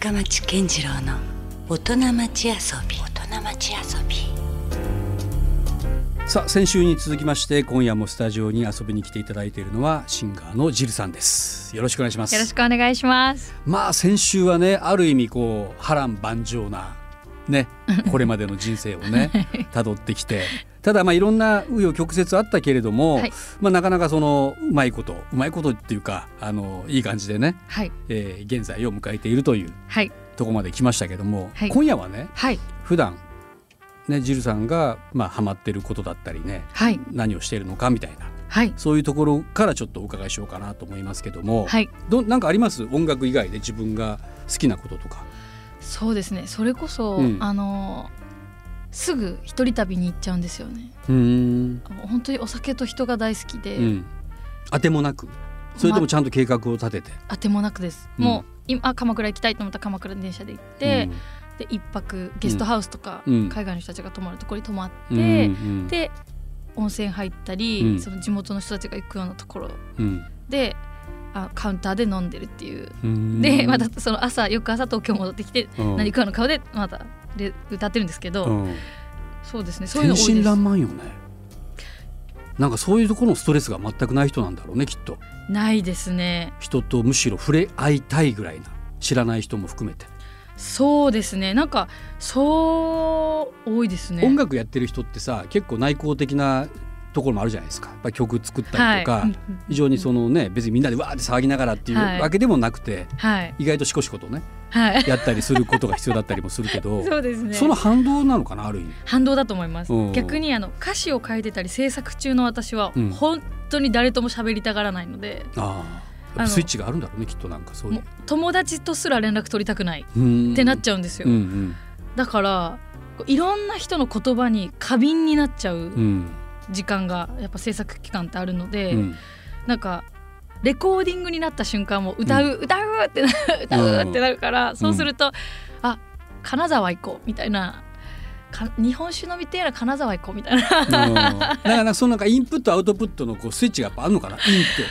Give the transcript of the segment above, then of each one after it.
深町健次郎の大人町遊び。大人町遊び。さあ先週に続きまして今夜もスタジオに遊びに来ていただいているのはシンガーのジルさんです。よろしくお願いします。よろしくお願いします。まあ先週はねある意味こう波乱万丈なねこれまでの人生をね 辿ってきて。ただまあいろんな紆余曲折あったけれども、はい。まあなかなかそのうまいことうまいことっていうかあのいい感じでね、はい。えー現在を迎えているというはい。ところまで来ましたけども、はい。今夜はねはい。普段ねジルさんがまあハマってることだったりねはい。何をしているのかみたいなはい。そういうところからちょっとお伺いしようかなと思いますけども、はい。どなんかあります？音楽以外で自分が好きなこととか。そうですね。それこそ、うん。あのすぐ一人旅に行っちゃうんですよね。ん。本当にお酒と人が大好きで、うん、当てもなく。それともちゃんと計画を立てて、当てもなくです、うん。もう今あ鎌倉行きたいと思ったら鎌倉電車で行って、で一泊ゲストハウスとか、うん。海外の人たちが泊まるところに泊まって、うんうん。で温泉入ったり、うん。その地元の人たちが行くようなところうん。であカウンターで飲んでるっていう。うん。でまたその朝翌朝東京戻ってきて、うん。何かの顔でまたで歌ってるんですけど、うん。そうですねそういうの多いです。爛漫よね。なんかそういうところのストレスが全くない人なんだろうねきっと。ないですね。人とむしろ触れ合いたいぐらいな知らない人も含めて、そうですね。なんかそう多いですね。音楽やってる人ってさ結構内向的なところもあるじゃないですか。やっ曲作ったりとか、はい。非常にそのね別にみんなでわーって騒ぎながらっていうはい。わけでもなくて、はい。意外とシコシコとねはい。やったりすることが必要だったりもするけど そうですね。その反動なのかなある意味。反動だと思います。うん。逆にあの歌詞を書いてたり制作中の私はうん。本当に誰とも喋りたがらないので、ああ。スイッチがあるんだろうねきっとなんかそういう。友達とすら連絡取りたくないっってなっちゃうんですよ、うんうん。だからいろんな人の言葉に過敏になっちゃううん時間がやっぱ制作期間ってあるので、うん。なんかレコーディングになった瞬間も歌う、歌うってな歌うってなるから、そうすると、あ金沢行こうみたいなか日本酒飲みてえな金沢行こうみたいな。うん。だからそのなんかインプットアウトプットのこうスイッチがやっぱあるのかな？イン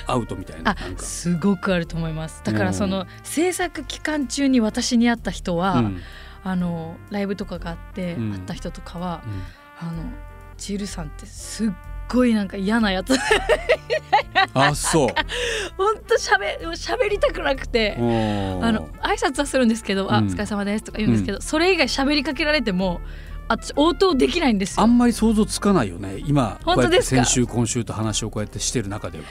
とアウトみたいな。すごくあると思います。だかうんらその制作期間中に私に会った人は、うん。あのライブとかがあってうん。会った人とかは、うん。あのジルさんってすっごいなんか嫌なやつ。あそう。ほんとしゃべしゃべりたくなくて。ああの挨拶はするんですけど「あうん。お疲れ様です」とか言うんですけど、それ以外喋りかけられても私応答できないんですよ。あんまり想像つかないよね。今本当ですか？先週今週と話をこうやってしてる中では。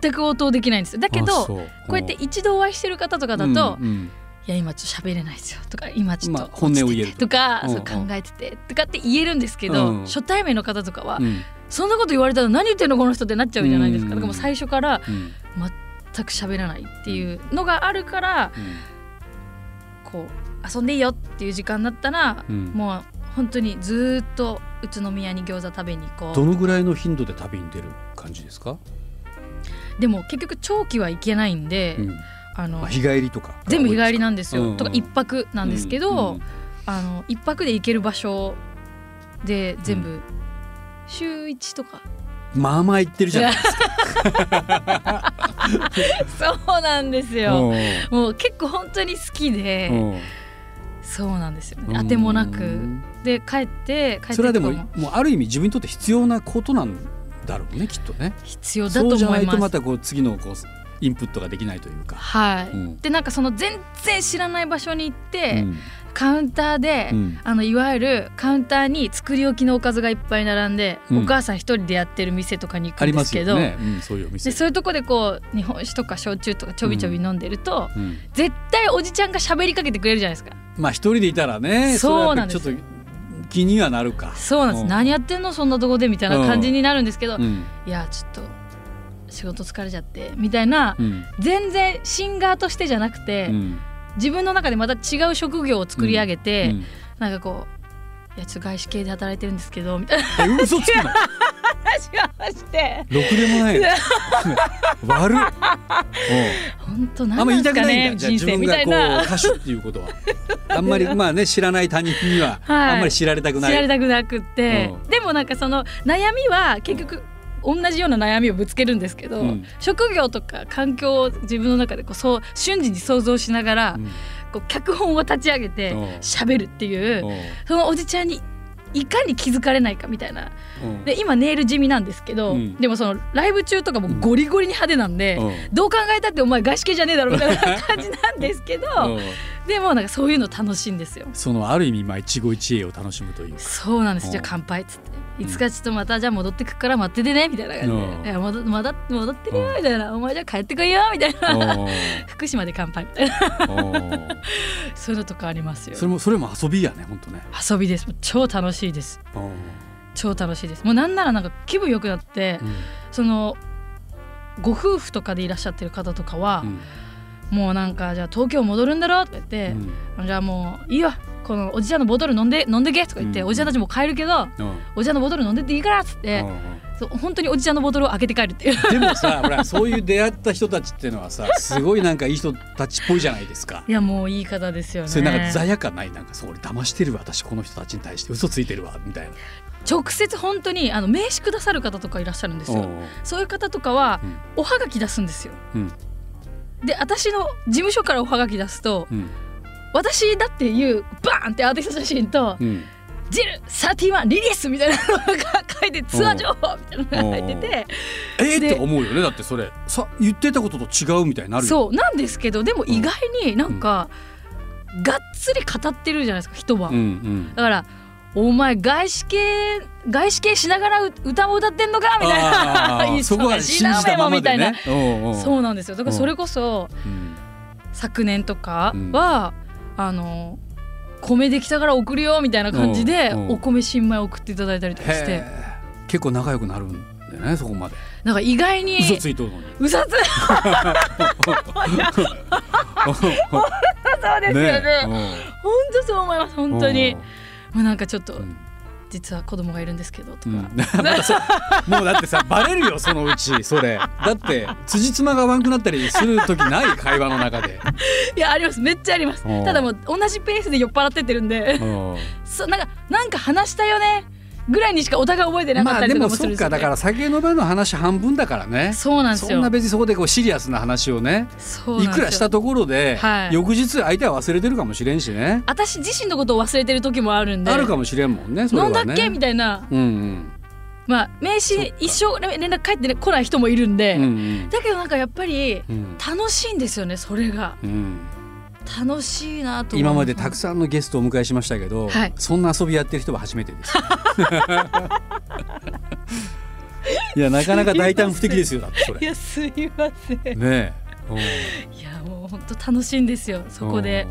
全く応答できないんですよ。だけあどこうやって一度お会いしてる方とかだと「うんうんいや今ちょっと喋れないですよ」とか「今ちょっとまあ本音を言えると。か、うんそう考えててとかって言えるんですけど、うん初対面の方とかは、うん。そんなこと言われたら何言ってんのこの人ってなっちゃうじゃないですか、からもう最初からうん全く喋らないっていうのがあるからこう遊んでいいよっていう時間だったら、うん。もう本当にずーっと宇都宮に餃子食べに行こどうのぐらいの頻度で旅に出る感じですか？でも結局長期は行けないんで、うんあのまあ日帰りとか。全部日帰りなんでですよ、うん。とか一泊なんですけど、あの一泊で行ける場所で全部週一とか、まあまあ行ってるじゃない。ですか。そうなんですよ、うん。もう結構本当に好きで、うん。そうなんですよね。当てもなく。で帰って帰ってそれはでももうある意味自分にとって必要なことなんだろうねきっとね。必要だとそうじゃ思ますないいとまたこう次のこうインプットができないというか。はい、うん。でなんかその全然知らない場所に行って、うん。カウンターで、うん。あのいわゆるカウンターに作り置きのおかずがいっぱい並んで、うん。お母さん一人でやってる店とかに行くありまんですけどそういうお店。でそういうとこでこう日本酒とか焼酎とかちょびちょび飲んでると、うん。絶対おじちゃんが喋りかけてくれるじゃないですか。まあ一人でいたらね。そうなんです。ちょっと気にはなるか。そうなんです、うん。何やってんのそんなとこでみたいな感じになるんですけど、うん。いやちょっと仕事疲れちゃってみたいな、うん。全然シンガーとしてじゃなくて、うん。自分の中でまた違う職業を作り上げて、うん。なんかこう「いやちょっと外資系で働いてるんですけど」みたいな。え嘘つくな。話をして。ろくでもない。悪っ。ですかね人生みたいな。歌手っていうことは。あんまり まあね知らない他人にははい。あんまり知られたくない。知られたくなくって、う。んでもなんかその悩みは結局同じような悩みをぶつけるんですけど、うん。職業とか環境を自分の中でこうそう瞬時に想像しながら、うん。こう脚本を立ち上げてうん。喋るっていううん。そのおじちゃんにいかに気づかれないかみたいな。うん。で今ネイル地味なんですけど、うん。でもそのライブ中とかもゴリゴリに派手なんで、うん。どう考えたってお前外資系じゃねえだろみたいな感じなんですけど、うんでもなんかそういうの楽しいんですよ。そのある意味まあ一期一会を楽しむというか。そうなんです。うん。じゃあ乾杯っつっていつかちょっとまたじゃあ戻ってくから待っててねみたいな感じで。うん「いや戻まだ戻ってるよ」みたいな「お前じゃあ帰ってこいよ」みたいな。うん。福島で乾杯みたいな。うん。そういうのとかありますよ。それもそれも遊びやね本当ね。遊びです。超楽しいです。うん。超楽しいです。もうなんならなんか気分良くなってうん。そのご夫婦とかでいらっしゃってる方とかはう、んもうなんかじゃあ東京戻るんだろとか言って、じゃあもういいよこのおじちゃんのボトル飲んで飲んでけとか言って、うん。おじちゃんたちも帰るけどうん。おじちゃんのボトル飲んでっていいからっつって、うん本当におじちゃんのボトルを開けて帰るっていう。でもさほらそういう出会った人たちっていうのはさすごいなんかいい人たちっぽいじゃないですか。いやもういい方ですよね。それなんか罪悪感ない？なんかそう俺騙してるわ私この人たちに対して嘘ついてるわみたいな。直接本当にあの名刺くださる方とかいらっしゃるんですよ。うん。そういう方とかはうん。おはがき出すんですよ。うんで私の事務所からおはがき出すとうん私だっていうバーンってアーティスト写真とうん「ジル31リリース」みたいなのが書いてツアー情報みたいなのが入っててえー、でって思うよねだってそれさ言ってたことと違うみたいになるよ。そうなんですけどでも意外になんかがっつり語ってるじゃないですか人は。うんうん。だからお前外資系外資系しながらう歌も歌ってんのか？みたいな。あー そこは信じたままでね。うんうん。そうなんですよ。だからそれこそうん。昨年とかは、あの米できたから送るよみたいな感じで、うん。うん。お米新米送っていただいたりとかして。結構仲良くなるんだよねそこまで。なんか意外に嘘ついとるのに。うさつ そうですよね。本当そう思います本当にもうなんかちょっと、うん。実は子供がいるんですけどとか、うん、もうだってさバレるよそのうちそれ。だって辻褄が合わんくなったりする時ない会話の中で、いやあります。めっちゃあります。ただもう同じペースで酔っ払ってってるんで。うん。そうなんかなんか話したよねぐらいにしかお互い覚えてなかまあったりとかでもするんですよ、ね。かだから酒飲まの話半分だからね。そうなんですよ。そんな別にそこでこうシリアスな話をね。いくらしたところで、はい。翌日相手は忘れてるかもしれんしね。私自身のことを忘れてる時もあるんで。あるかもしれんもんねそれはね。飲んだっけ？みたいな。うんうん。まあ名刺一生連絡返ってこない人もいるんで、うんうん。だけどなんかやっぱりうん。楽しいんですよねそれが。うん楽しいなと今までたくさんのゲストをお迎えしましたけど、はい。そんな遊びやってる人は初めてです。いやなかなか大胆不敵ですよだってそれ。いやすいません。ねいやもう本当楽しいんですよそこで。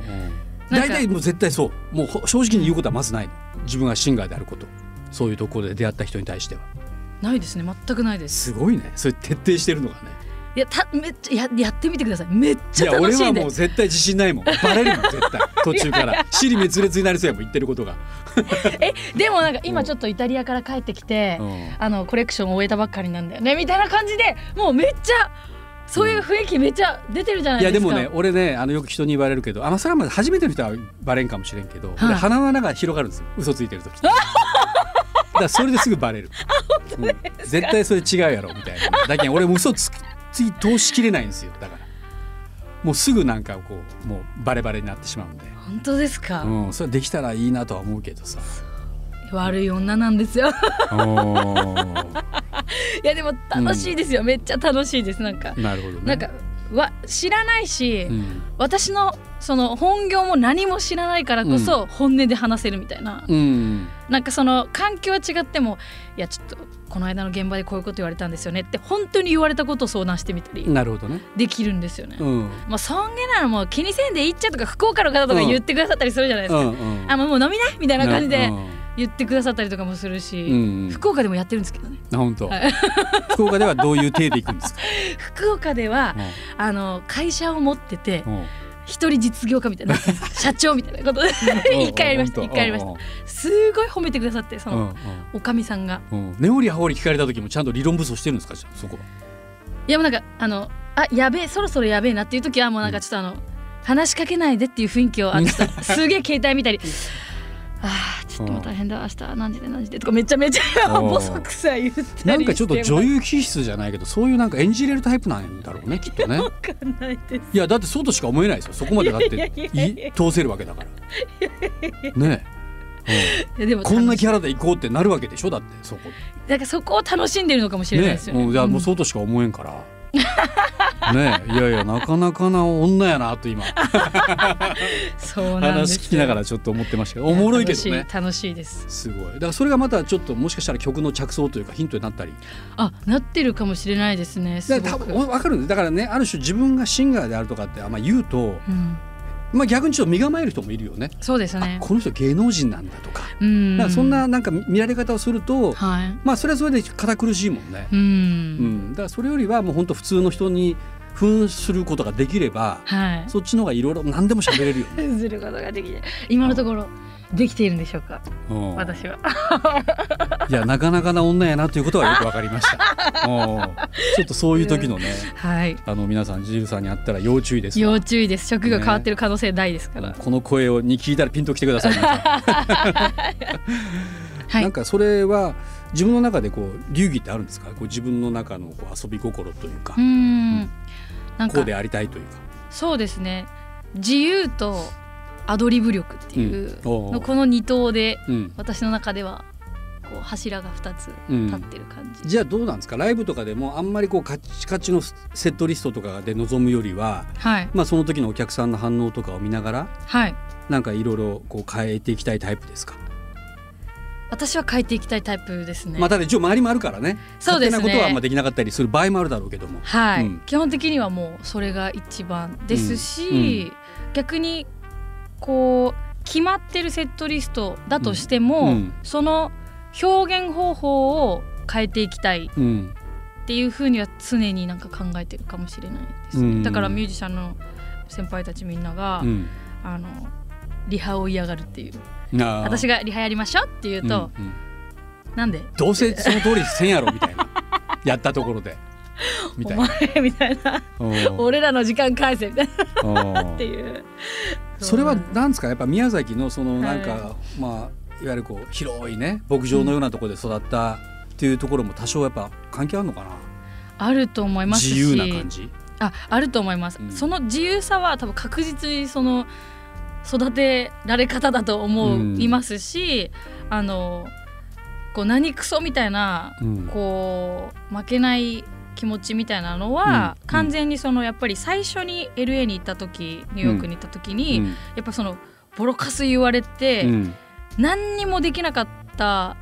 大体もう絶対そう。もうほ正直に言うことはまずない。の自分がシンガーであること。そういうところで出会った人に対しては。ないですね。全くないです。すごいね。それ徹底してるのがねいやためっちゃややってみてください。めっいちゃや俺楽しで。はいもう絶対自信ないもん。バレるもん絶対。途中から。尻滅裂になりそうやもん言ってることが、えでもなんかうん今ちょっとイタリアから帰ってきて、うん。あのコレクションを終えたばっかりなんだよねみたいな感じでもうめっちゃそういう雰囲気めっちゃ出てるじゃないいやですか。でもね俺ねあのよく人に言われるけどあまあそれはまだ初めての人はバレんかもしれんけど、はい。俺鼻の穴が広がるんですよ嘘ついてる時。だからそれですぐバレる、うん。絶対それ違うやろみたいな。だけど俺も嘘つつい通しきれないんですよ。だから。もうすぐなんかこうもうバレバレになってしまうんで、本当ですか、うん、それできたらいいなとは思うけどさ。悪い女なんですよ。いやでも楽しいですよ、めっちゃ楽しいです。なんか、なるほどね。なんかわ知らないし、うん。私のその本業も何も知らないからこそ本音で話せるみたいな、うん。なんかその環境は違ってもいやちょっとこの間の現場でこういうこと言われたんですよね。って本当に言われたことを相談してみたりなるほどね。できるんですよね。うん。まあそんげなのもう気にせんでいいっちゃとか福岡の方とか言ってくださったりするじゃないですか。うんうん。あもうもう飲みないみたいな感じでうん。言ってくださったりとかもするし、うんうん。福岡でもやってるんですけどね。あ本当、はい福岡ではどういう体で行くんですか、福岡ではあの会社を持ってて一人実業家みたいな。社長みたいなことで。一回やりました。うん。一回やりました。すごい褒めてくださってそうん。のおかみさんが。うん。うん根掘り葉掘り聞かれた時もちゃんと理論武装してるんですかじゃあそこは？いやもうなんかあのあやべえそろそろやべえなっていう時はもうなんかちょっとあの話しかけないでっていう雰囲気をあちょっと すげえ携帯見たりあーっちょっと大変だ明日何時で何時でとかめちゃめちゃボソクサ言ってなんかちょっと女優優気質じゃないけどそういうなんか演じれるタイプなんだろうね きっとね。いやだってそうとしか思えないですよ。そこまでだって通せるわけだからねえ、でもうんこんなキャララで行こうってなるわけでしょだってそこだから。そこを楽しんでるのかもしれないね。ですよねうん。いやもうそうとしか思えんからねえいやいやなかなかな女やなと今。そうなんです話聞きながらちょっと思ってましたけどおもろいけどね。楽しいです。すごい。だからそれがまたちょっともしかしたら曲の着想というかヒントになったり。あなってるかもしれないですね。すだから多分分かる。だからねある種自分がシンガーであるとかってあんま言うと、うん、まあ、逆にちょっと身構える人もいるよね。あそうですね。この人芸能人なんだとか,、うん。かそんななんか見られ方をすると、はい。まあそれはそれで堅苦しいもんね、うん、うん。だからそれよりはもう本当普通の人に扮することができればはい。そっちの方がいろいろ何でも喋れるよね。することができて今のところできているんでしょうか？うん。私は。いやなかなかな女やなということはよくわかりました。うん。ちょっとそういう時のねはい。あの皆さんジルさんに会ったら要注意ですわ。要注意です。職業変わってる可能性大ですから、この声をに聞いたらピンときてください、はい。なんかそれは自分の中でこう流儀ってあるんですか？こう自分の中のこう遊び心というか、うーんなんかこうでありたいというか。そうですね。自由とアドリブ力っていうのこの二頭でうん。私の中ではこう柱が2つうん。立ってる感じ、じゃあどうなんですか？ライブとかでもあんまりこうカッチカチのセットリストとかで臨むよりは、はい。まあ、その時のお客さんの反応とかを見ながらはい。なんかいろいろこう変えていきたいタイプですか、私は変えていきたいタイプですね、まあただ一応周りもあるからね。そうですね。ことはあんまできなかったりする場合もあるだろうけども。はい、うん。基本的にはもうそれが一番ですし、うん。うん。逆にこう決まってるセットリストだとしても、うん。その表現方法を変えていきたいうん。っていうふうには常になんか考えてるかもしれないですね、うん。だからミュージシャンの先輩たちみんなが、うん。あのリハを嫌がるっていう私がリハやりましょうって言うと、うんうん。なんで？どうせその通りせんやろみたいな。やったところで。みたおいな。前みたいな。うん俺らの時間返せ。みたいなうんっていう。それはう。なんですか？やっぱ宮崎のそのなんか、はまあいわゆるこう広いね牧場のようなところで育ったっていうところも多少やっぱ関係あるのかな？あると思いますし。自由な感じ？ああると思います、うん。その自由さは多分確実にその育てられ方だと思いますし、あのこう何クソみたいなうん。こう負けない気持ちみたいなのは、うん。完全にそのやっぱり最初に LA に行った時ニューヨークに行った時に、うん。やっぱそのボロカス言われて、うん。何にもできなかった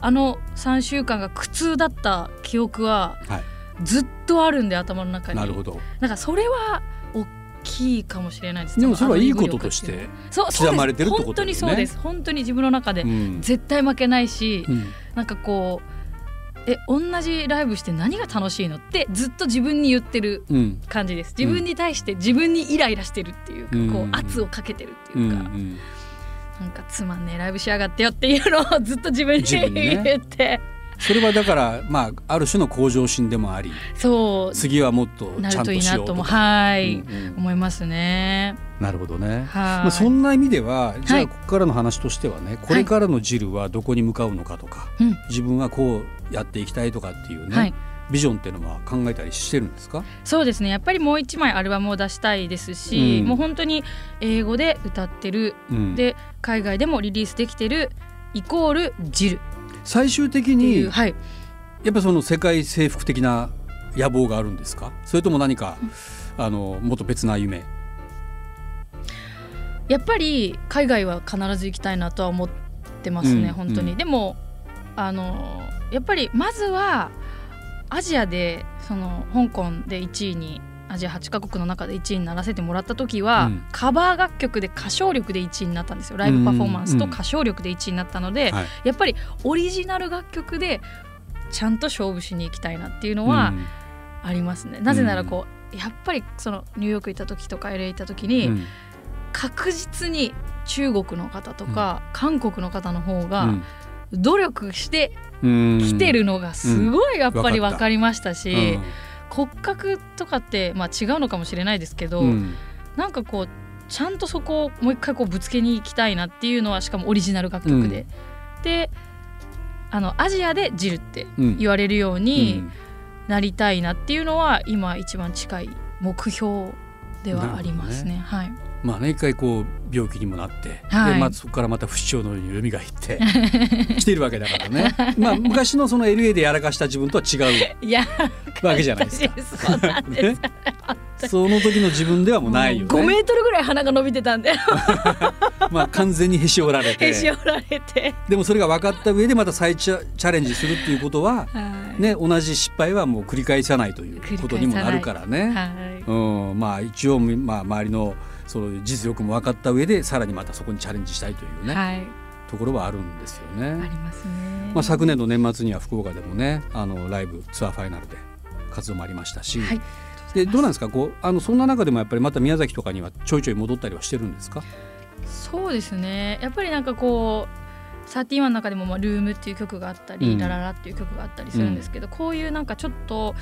あの3週間が苦痛だった記憶ははい。ずっとあるんで頭の中に。なるほど。なんかそれは大きいかもしれないです。でもそれはいいこととして刻まれてるってです本当ことだよね。にそうです。本当に自分の中でうん。絶対負けないし、うん。なんかこうえ同じライブして何が楽しいのってずっと自分に言ってるうん。感じです。自分に対して自分にイライラしてるっていうか、うん。こう圧をかけてるってうんいうか、なんかつまんねえライブしやがってよっていうのをずっと自分に言って、それはだからまあある種の向上心でもありそう。次はもっとちゃんとしようとはい、うんうん。思いますね。なるほどね。はい、まあ、そんな意味ではじゃはいあここからの話としてはね、これからのジルはどこに向かうのかとか、うん。自分はこうやっていきたいとかっていうね、はい、ビジョンっていうのは考えたりしてるんですか？そうですね。やっぱりもう一枚アルバムを出したいですし、うん。もう本当に英語で歌ってる。うん。で海外でもリリースできてるイコールジル。っ最終的にう、はい、やっぱその世界征服的な野望があるんですか？それとも何か、あのもっと別な夢？やっぱり海外は必ず行きたいなとは思ってますね、うん本当に、うんでもあのやっぱりまずはアジアでその香港で1位にアジア8カ国の中で1位にならせてもらった時は、うん。カバー楽曲で歌唱力で1位になったんですよ。ライブパフォーマンスと歌唱力で1位になったので、はい。やっぱりオリジナル楽曲でちゃんと勝負しに行きたいなっていうのはうん。ありますね、なぜならこうやっぱりそのニューヨーク行った時とか LA 行った時に、うん。確実に中国の方とか、韓国の方の方うがん。努力してうん。来てるのがすごいやっぱり分かりましたし、うん骨格とかって、まあ、違うのかもしれないですけど、うん。なんかこうちゃんとそこをもう一回こうぶつけに行きたいなっていうのはしかもオリジナル楽曲で、であのアジアでジルってうん言われるよううにん。なりたいなっていうのは今一番近い目標ではありますね。はい、まあね一回こう病気にもなって、はい。でまあ、そこからまた不死鳥のように蘇って 来てるわけだからね。まあ昔のその LA でやらかした自分とは違うわけじゃないですか。そうなんです、ね。その時の自分ではもうないよ5メね。ートルぐらい鼻が伸びてたんで。まあ完全にへし折られて。へし折られて、でもそれが分かった上でまた再チャチャレンジするっていうことははい。ね同じ失敗はもう繰り返さないということにもなるからね。はいうん、まあ一応まあ周りのその実力も分かった上でさらにまたそこにチャレンジしたいというね、はい、ところはあるんですよあね。りますね。まあ昨年の年末には福岡でもねあのライブツアーファイナルで活動もありましたし、はい、でどうなんですか？こうあのそんな中でもやっぱりまた宮崎とかにはちょいちょい戻ったりはしてるんですか？そうですね。やっぱりなんかこう。サーティワンの中でも、まあ、ルームっていう曲があったり、うんラララっていう曲があったりするんですけど、こういうなんかちょっと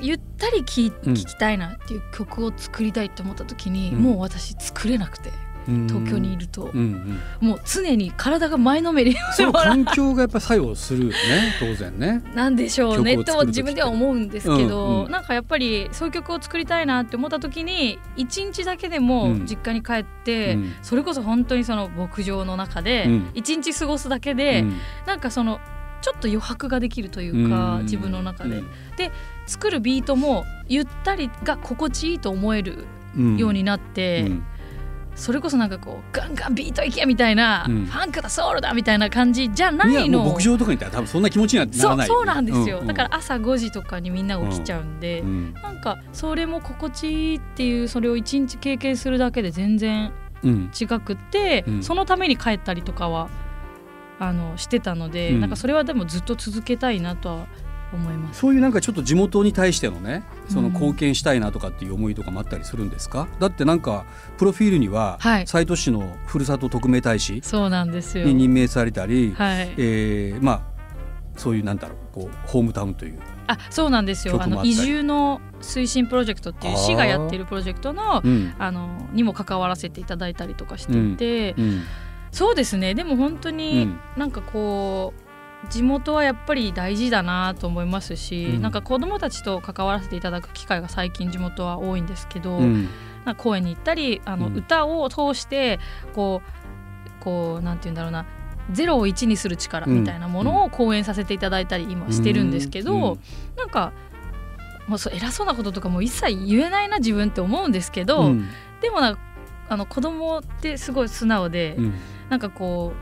ゆったり聴うん。きたいなっていう曲を作りたいと思った時に、うん。もう私作れなくて東京にいると、うんうん、もう常に体が前のめりにその環境がやっぱり作用するよね 当然ね。なんでしょうねと自分では思うんですけど、うんうん。なんかやっぱりそういう曲を作りたいなって思った時に一日だけでもうん。実家に帰って、うん。それこそ本当にその牧場の中でうん。一日過ごすだけで、うん。なんかそのちょっと余白ができるというか、うん。自分の中で、うん。作るビートもゆったりが心地いいと思えるうん。ようになって、うん。それこそなんかこうガンガンビートいけみたいな、うん。ファンクだソウルだみたいな感じじゃないやのもう牧場とかに行ったら多分そんな気持ちにはならない。そうなんですよ、うん。うん。だから朝5時とかにみんな起きちゃうんで、うん。なんかそれも心地いいっていうそれを一日経験するだけで全然うん。違くって、うん。そのために帰ったりとかはあのしてたので、うんなんかそれはでもずっと続けたいなとは思います。そういうなんかちょっと地元に対してのねそのうん貢献したいなとかっていう思いとかもあったりするんですか、だってなんかプロフィールにははい斉都市のふるさと特命大使そうなんですよ。に任命されたり、はい。えーまあそういうなんだろうこうホームタウンという、あ、そうなんですよ。あの移住の推進プロジェクトっていう市がやってるプロジェクトのうんあのにも関わらせていただいたりとかしていて、うんそうですね。でも本当うにん。なんかこう。地元はやっぱり大事だなと思いますし、うん。なんか子どもたちと関わらせていただく機会が最近地元は多いんですけど、うん。なんか公園に行ったりあの、うん。歌を通してこうこうなんて言うんだろうなゼロを1にする力みたいなものを講演させていただいたり今してるんですけど、うん。なんかもうそう偉そうなこととかも一切言えないな自分って思うんですけど、うんでもなんかあの子供ってすごい素直で、うんなんかこ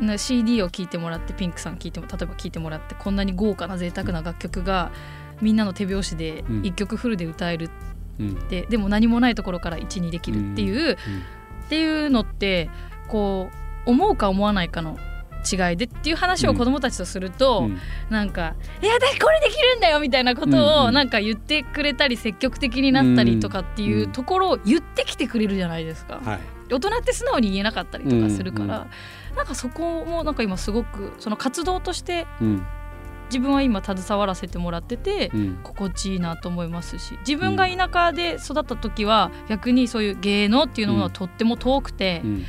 うな CD を聴いてもらってピンクさん聴いても例えば聴いてもらってこんなに豪華な贅沢な楽曲がみんなの手拍子でうん。1曲フルで歌えるうん。って、でも何もないところから1にできるっていう、っていうのってこう思うか思わないかの違いでっていう話を子供たちとすると、うん。なんか「いや私これできるんだよ」みたいなことうんうん。をなんか言ってくれたり積極的になったりとかっていううん。ところを言ってきてくれるじゃないですか。はい大人って素直に言えなかったりとかするから、うんなんかそこもなんか今すごくその活動としてうん。自分は今携わらせてもらってて、うん。心地いいなと思いますし自分が田舎で育った時は逆にそういう芸能っていうのはとっても遠くて、うん。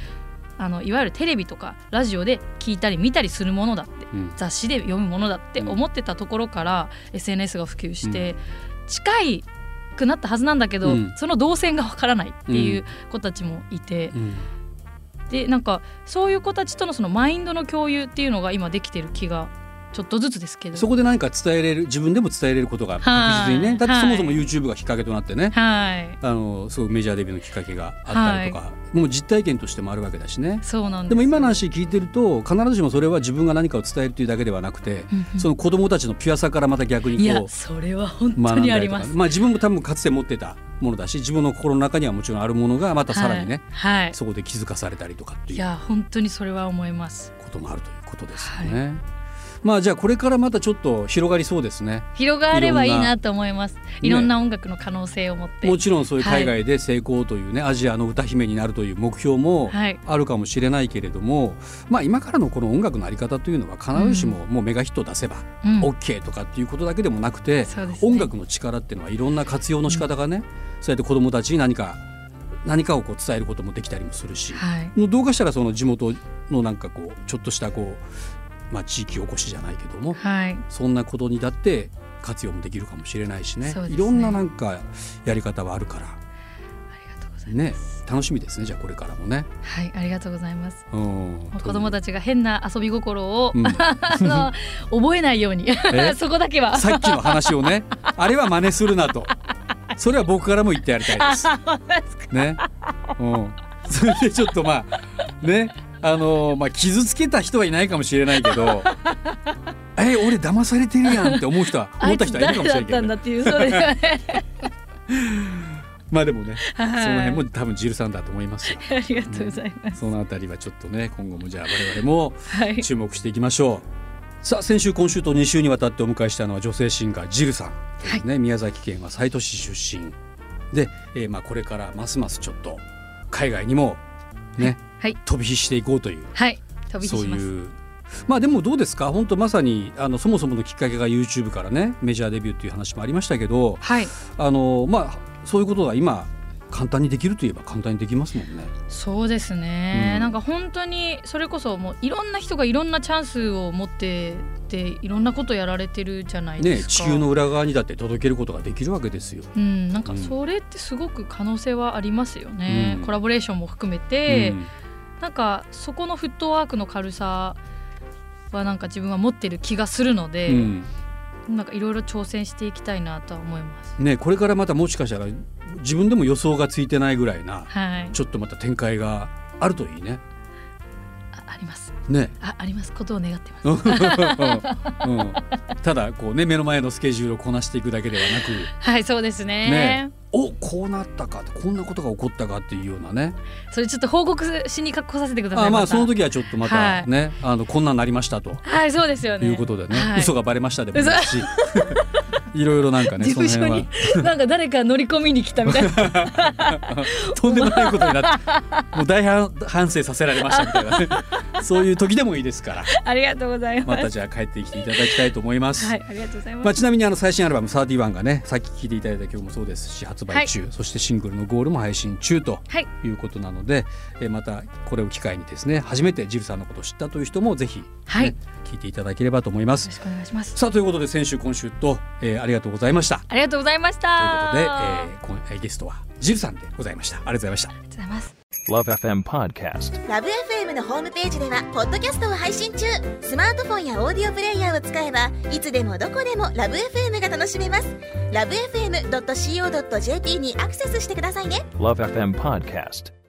あのいわゆるテレビとかラジオで聞いたり見たりするものだってうん。雑誌で読むものだって思ってたところから SNS が普及して、近いくなったはずなんだけど、うん。その動線がわからないっていう子たちもいて、うん。でなんかそういう子たちとのそのマインドの共有っていうのが今できてる気がちょっとずつですけど。そこで何か伝えれる自分でも伝えれることが確実にね、はいだってそもそもはい YouTube がきっかけとなってね、はい。あのすごくメジャーデビューのきっかけがあったりとか、もう実体験としてもあるわけだしね。そうなんですでも今の話聞いてると必ずしもそれは自分が何かを伝えるというだけではなくて、うんうん。その子供たちのピュアさからまた逆にいやこうそれは本当にあだります。まあ自分も多分かつて持ってたものだし自分の心の中にはもちろんあるものがまたさらにね、はい、はい。そこで気づかされたりとかっていう。いや本当にそれは思います。こともあるということですよね。まあじゃあこれからまたちょっと広がりそうですね。広がればいいななと思います。いろんな音楽の可能性を持って、もちろんそういう海外で成功というね、アジアの歌姫になるという目標もはい。あるかもしれないけれども、まあ今からのこの音楽のあり方というのは必ずしももうメガヒットを出せばうん。OK とかっていうことだけでもなくて、そうですね。音楽の力っていうのはいろんな活用の仕方がね、そうやって子どもたちに何か何かをこう伝えることもできたりもするし、はい。どうかしたらその地元のなんかこうちょっとしたこう、まあ、地域おこしじゃないけどもはい。そんなことにだって活用もできるかもしれないしね。ね。いろんななんかやり方はあるから。ありがとうございね楽しみですねじゃあこれからもね。ますはいありがとうございます。子供たちが変な遊び心を、うん。覚えないように。え？そこだけは。さっきの話をねあれは真似するなと。それは僕からも言ってやりたいです。ね、うん、それでちょっとまあねあのまあ傷つけた人はいないかもしれないけど え俺騙されてるやんって思う人は思った人はいるかもしれないけど、まあでもね、はい。その辺も多分ジルさんだと思いますよ。ありがとうございます、そのあたりはちょっとね今後もじゃあ我々もはい。注目していきましょう。さあ先週今週と2週にわたってお迎えしたのは女性シンガージルさんというね、宮崎県は西都市出身。で、えーまあこれからますますちょっと海外にもね、はい飛び火していこうという。はい。飛び火そうします。いう。まあでもどうですか？本当まさにあのそもそものきっかけが YouTube からねメジャーデビューっていう話もありましたけどはい。あのまあそういうことが今簡単にできるといえば簡単にできますもんね。そうですね、うん。なんか本当にそれこそもういろんな人がいろんなチャンスを持ってていろんなことやられてるじゃないでねすか。地球の裏側にだって届けることができるわけですよ。うん、なんかうん。それってすごく可能性はありますよね、うん。コラボレーションも含めて、うんなんかそこのフットワークの軽さはなんか自分は持ってる気がするので、うんなんかいろいろ挑戦していきたいなとは思います。ね、これからまたもしかしたら自分でも予想がついてないぐらいなはい、ちょっとまた展開があるといいね。ります。ね。ああります。ことを願ってます。うん、ただこうね目の前のスケジュールをこなしていくだけではなく。はいそうですね。ね。おこうなったかこんなことが起こったかっていうようなね。それちょっと報告しに来させてくださいたあまあその時はちょっとまたね、あのこんなんなりましたと。はいそうですよね。いうことでね、はい。嘘がバレましたでもいいしいろいろなんかね事その務所辺は。になんか誰か乗り込みに来たみたいな。とんでもないことになってもう大反反省させられましたみたいなね。そういう時でもいいですから。ありがとうございます。またじゃあ帰ってきていただきたいと思います。はいありがとうございます、まあ、ちなみにあの最新アルバム「31」がねさっき聴いていただいた曲もそうですし発売中、そしてシングルの「ゴール」も配信中とはい。いうことなので、えーまたこれを機会にですね初めてジルさんのことを知ったという人もぜひ、ねはい。聞いていただければと思います。よろ。しくお願いします。さあということで先週今週と、えーありがとうございました。ありがとうございましというたことで、えー今えーゲストはジルさんでございました。ありがとうございました。ありがとうございます Love FM Podcast. ラブ f m のホームページではポッドキャストを配信中スマートフォンやオーディオプレイヤーを使えばいつでもどこでもラブ f m が楽しめますラブ FM.co.jp にアクセスしてくださいね Love FM Podcast.